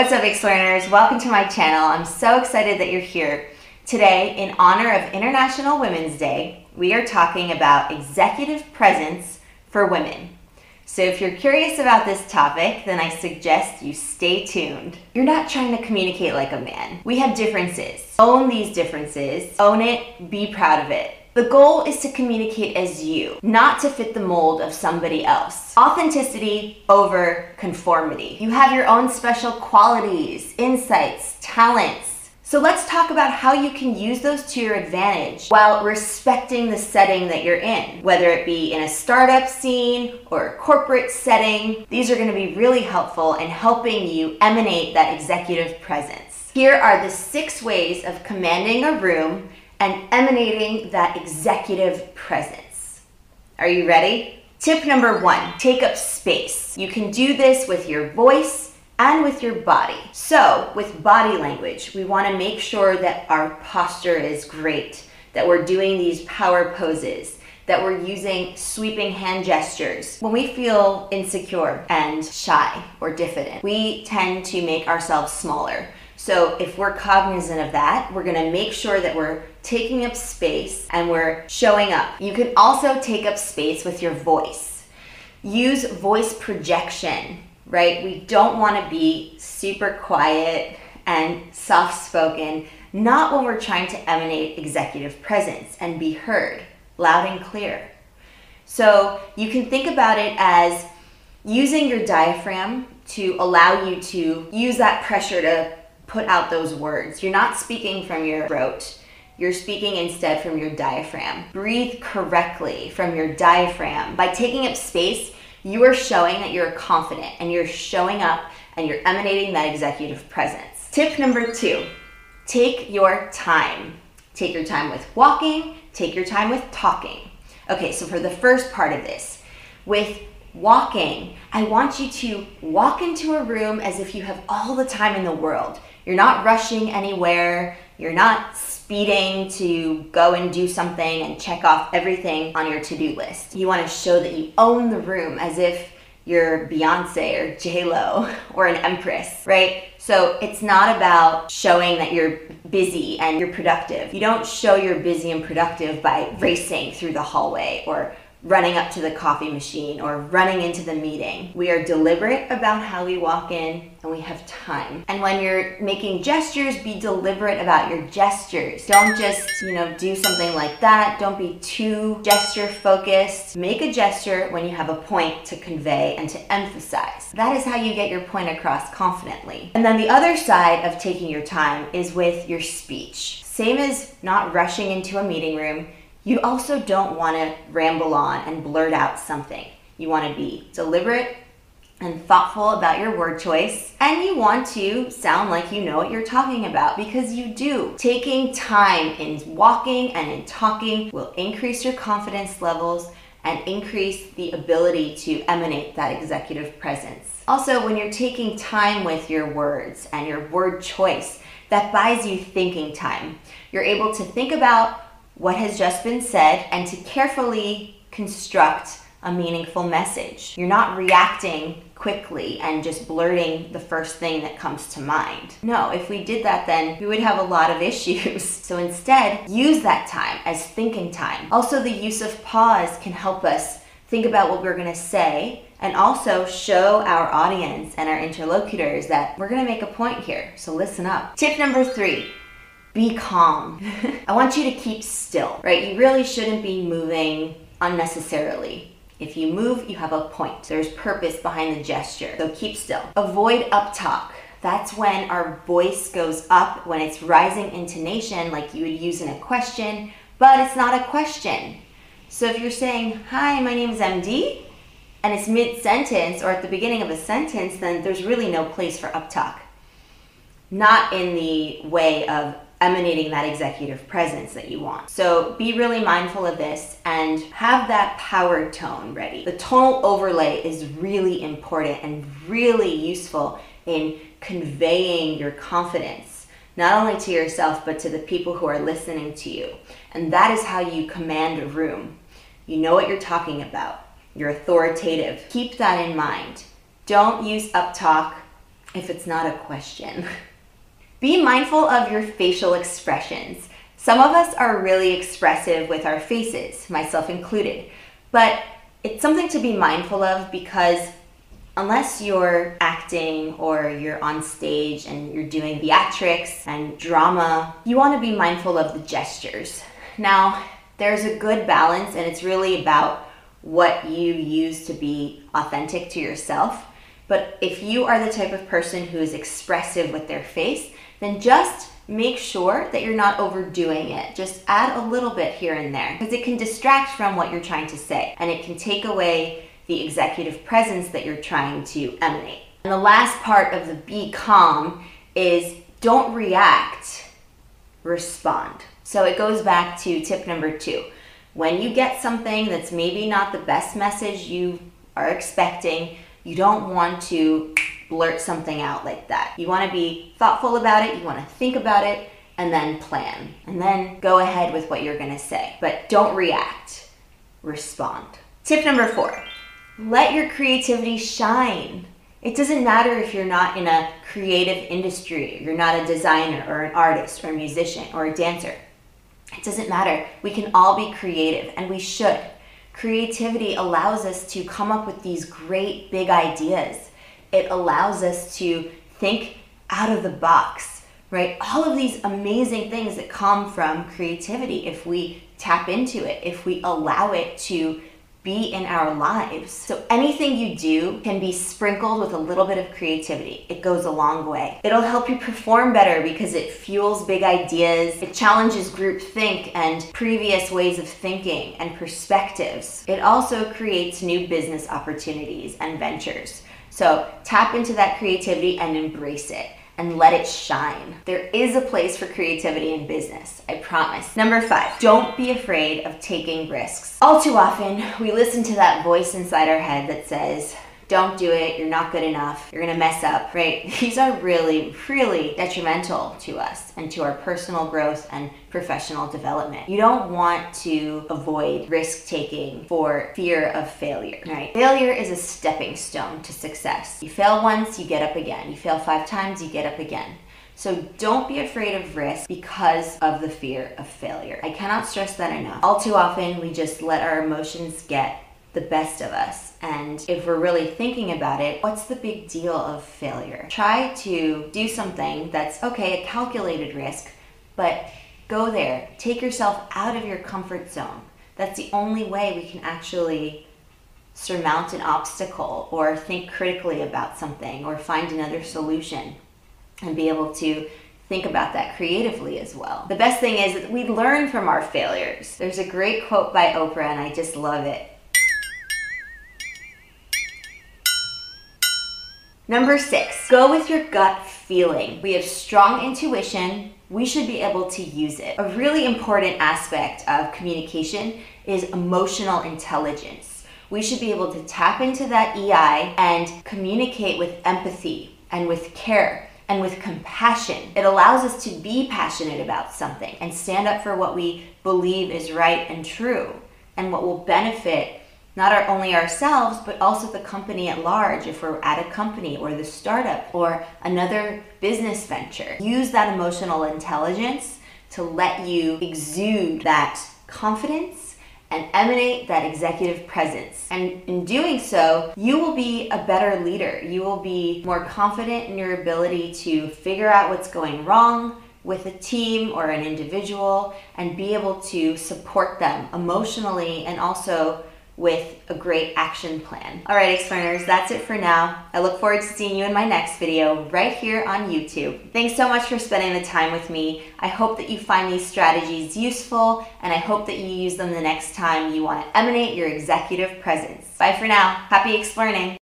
What's up, Explearners? Welcome to my channel. I'm so excited that you're here. Today, in honor of International Women's Day, we are talking about executive presence for women. So if you're curious about this topic, then I suggest you stay tuned. You're not trying to communicate like a man. We have differences. Own these differences, own it, be proud of it. The goal is to communicate as you, not to fit the mold of somebody else. Authenticity over conformity. You have your own special qualities, insights, talents. So let's talk about how you can use those to your advantage while respecting the setting that you're in, whether it be in a startup scene or a corporate setting. These are going to be really helpful in helping you emanate that executive presence. Here are the six ways of commanding a room and emanating that executive presence. Are you ready? Tip number one take up space. You can do this with your voice and with your body. So, with body language, we want to make sure that our posture is great, that we're doing these power poses, that we're using sweeping hand gestures. When we feel insecure and shy or diffident, we tend to make ourselves smaller. So if we're cognizant of that, we're gonna make sure that we're taking up space and we're showing up. You can also take up space with your voice. Use voice projection, right? We don't wanna be super quiet and soft spoken, not when we're trying to emanate executive presence and be heard loud and clear. So you can think about it as using your diaphragm to allow you to use that pressure to put out those words. You're not speaking from your throat. You're speaking instead from your diaphragm. Breathe correctly from your diaphragm. By taking up space, you are showing that you're confident and you're showing up and you're emanating that executive presence. Tip number two take your time. Take your time with walking, take your time with talking. Okay, so for the first part of this, with walking, I want you to walk into a room as if you have all the time in the world. You're not rushing anywhere. You're not speeding to go and do something and check off everything on your to do list. You want to show that you own the room as if you're Beyonce or J Lo or an empress, right? So it's not about showing that you're busy and you're productive. You don't show you're busy and productive by racing through the hallway or running up to the coffee machine or running into the meeting. We are deliberate about how we walk in and we have time. And when you're making gestures, be deliberate about your gestures. Don't just, you know, do something like that. Don't be too gesture focused. Make a gesture when you have a point to convey and to emphasize. That is how you get your point across confidently. And then the other side of taking your time is with your speech. Same as not rushing into a meeting room you also don't want to ramble on and blurt out something. You want to be deliberate and thoughtful about your word choice, and you want to sound like you know what you're talking about because you do. Taking time in walking and in talking will increase your confidence levels and increase the ability to emanate that executive presence. Also, when you're taking time with your words and your word choice, that buys you thinking time. You're able to think about what has just been said and to carefully construct a meaningful message. You're not reacting quickly and just blurting the first thing that comes to mind. No, if we did that, then we would have a lot of issues. So instead, use that time as thinking time. Also, the use of pause can help us think about what we're gonna say and also show our audience and our interlocutors that we're gonna make a point here. So listen up. Tip number three be calm. I want you to keep still, right? You really shouldn't be moving unnecessarily. If you move, you have a point. There's purpose behind the gesture. So keep still. Avoid up talk. That's when our voice goes up, when it's rising intonation, like you would use in a question, but it's not a question. So if you're saying, Hi, my name is MD, and it's mid sentence or at the beginning of a sentence, then there's really no place for up talk. Not in the way of emanating that executive presence that you want. So be really mindful of this and have that power tone ready. The tonal overlay is really important and really useful in conveying your confidence, not only to yourself, but to the people who are listening to you. And that is how you command a room. You know what you're talking about. You're authoritative. Keep that in mind. Don't use up talk if it's not a question. Be mindful of your facial expressions. Some of us are really expressive with our faces, myself included, but it's something to be mindful of because unless you're acting or you're on stage and you're doing theatrics and drama, you want to be mindful of the gestures. Now, there's a good balance, and it's really about what you use to be authentic to yourself. But if you are the type of person who is expressive with their face, then just make sure that you're not overdoing it. Just add a little bit here and there because it can distract from what you're trying to say and it can take away the executive presence that you're trying to emanate. And the last part of the be calm is don't react, respond. So it goes back to tip number two. When you get something that's maybe not the best message you are expecting, you don't want to blurt something out like that. You want to be thoughtful about it, you want to think about it, and then plan. And then go ahead with what you're going to say. But don't react, respond. Tip number four let your creativity shine. It doesn't matter if you're not in a creative industry, you're not a designer or an artist or a musician or a dancer. It doesn't matter. We can all be creative and we should. Creativity allows us to come up with these great big ideas. It allows us to think out of the box, right? All of these amazing things that come from creativity if we tap into it, if we allow it to be in our lives. So anything you do can be sprinkled with a little bit of creativity. It goes a long way. It'll help you perform better because it fuels big ideas. It challenges group think and previous ways of thinking and perspectives. It also creates new business opportunities and ventures. So tap into that creativity and embrace it and let it shine. There is a place for creativity in business, I promise. Number five, don't be afraid of taking risks. All too often, we listen to that voice inside our head that says, don't do it, you're not good enough, you're gonna mess up, right? These are really, really detrimental to us and to our personal growth and professional development. You don't want to avoid risk taking for fear of failure, right? Failure is a stepping stone to success. You fail once, you get up again. You fail five times, you get up again. So don't be afraid of risk because of the fear of failure. I cannot stress that enough. All too often, we just let our emotions get the best of us. And if we're really thinking about it, what's the big deal of failure? Try to do something that's okay, a calculated risk, but go there. Take yourself out of your comfort zone. That's the only way we can actually surmount an obstacle or think critically about something or find another solution and be able to think about that creatively as well. The best thing is we learn from our failures. There's a great quote by Oprah, and I just love it. Number six, go with your gut feeling. We have strong intuition. We should be able to use it. A really important aspect of communication is emotional intelligence. We should be able to tap into that EI and communicate with empathy and with care and with compassion. It allows us to be passionate about something and stand up for what we believe is right and true and what will benefit not our, only ourselves, but also the company at large, if we're at a company or the startup or another business venture. Use that emotional intelligence to let you exude that confidence and emanate that executive presence. And in doing so, you will be a better leader. You will be more confident in your ability to figure out what's going wrong with a team or an individual and be able to support them emotionally and also with a great action plan. All right, Explearners, that's it for now. I look forward to seeing you in my next video right here on YouTube. Thanks so much for spending the time with me. I hope that you find these strategies useful and I hope that you use them the next time you want to emanate your executive presence. Bye for now. Happy exploring.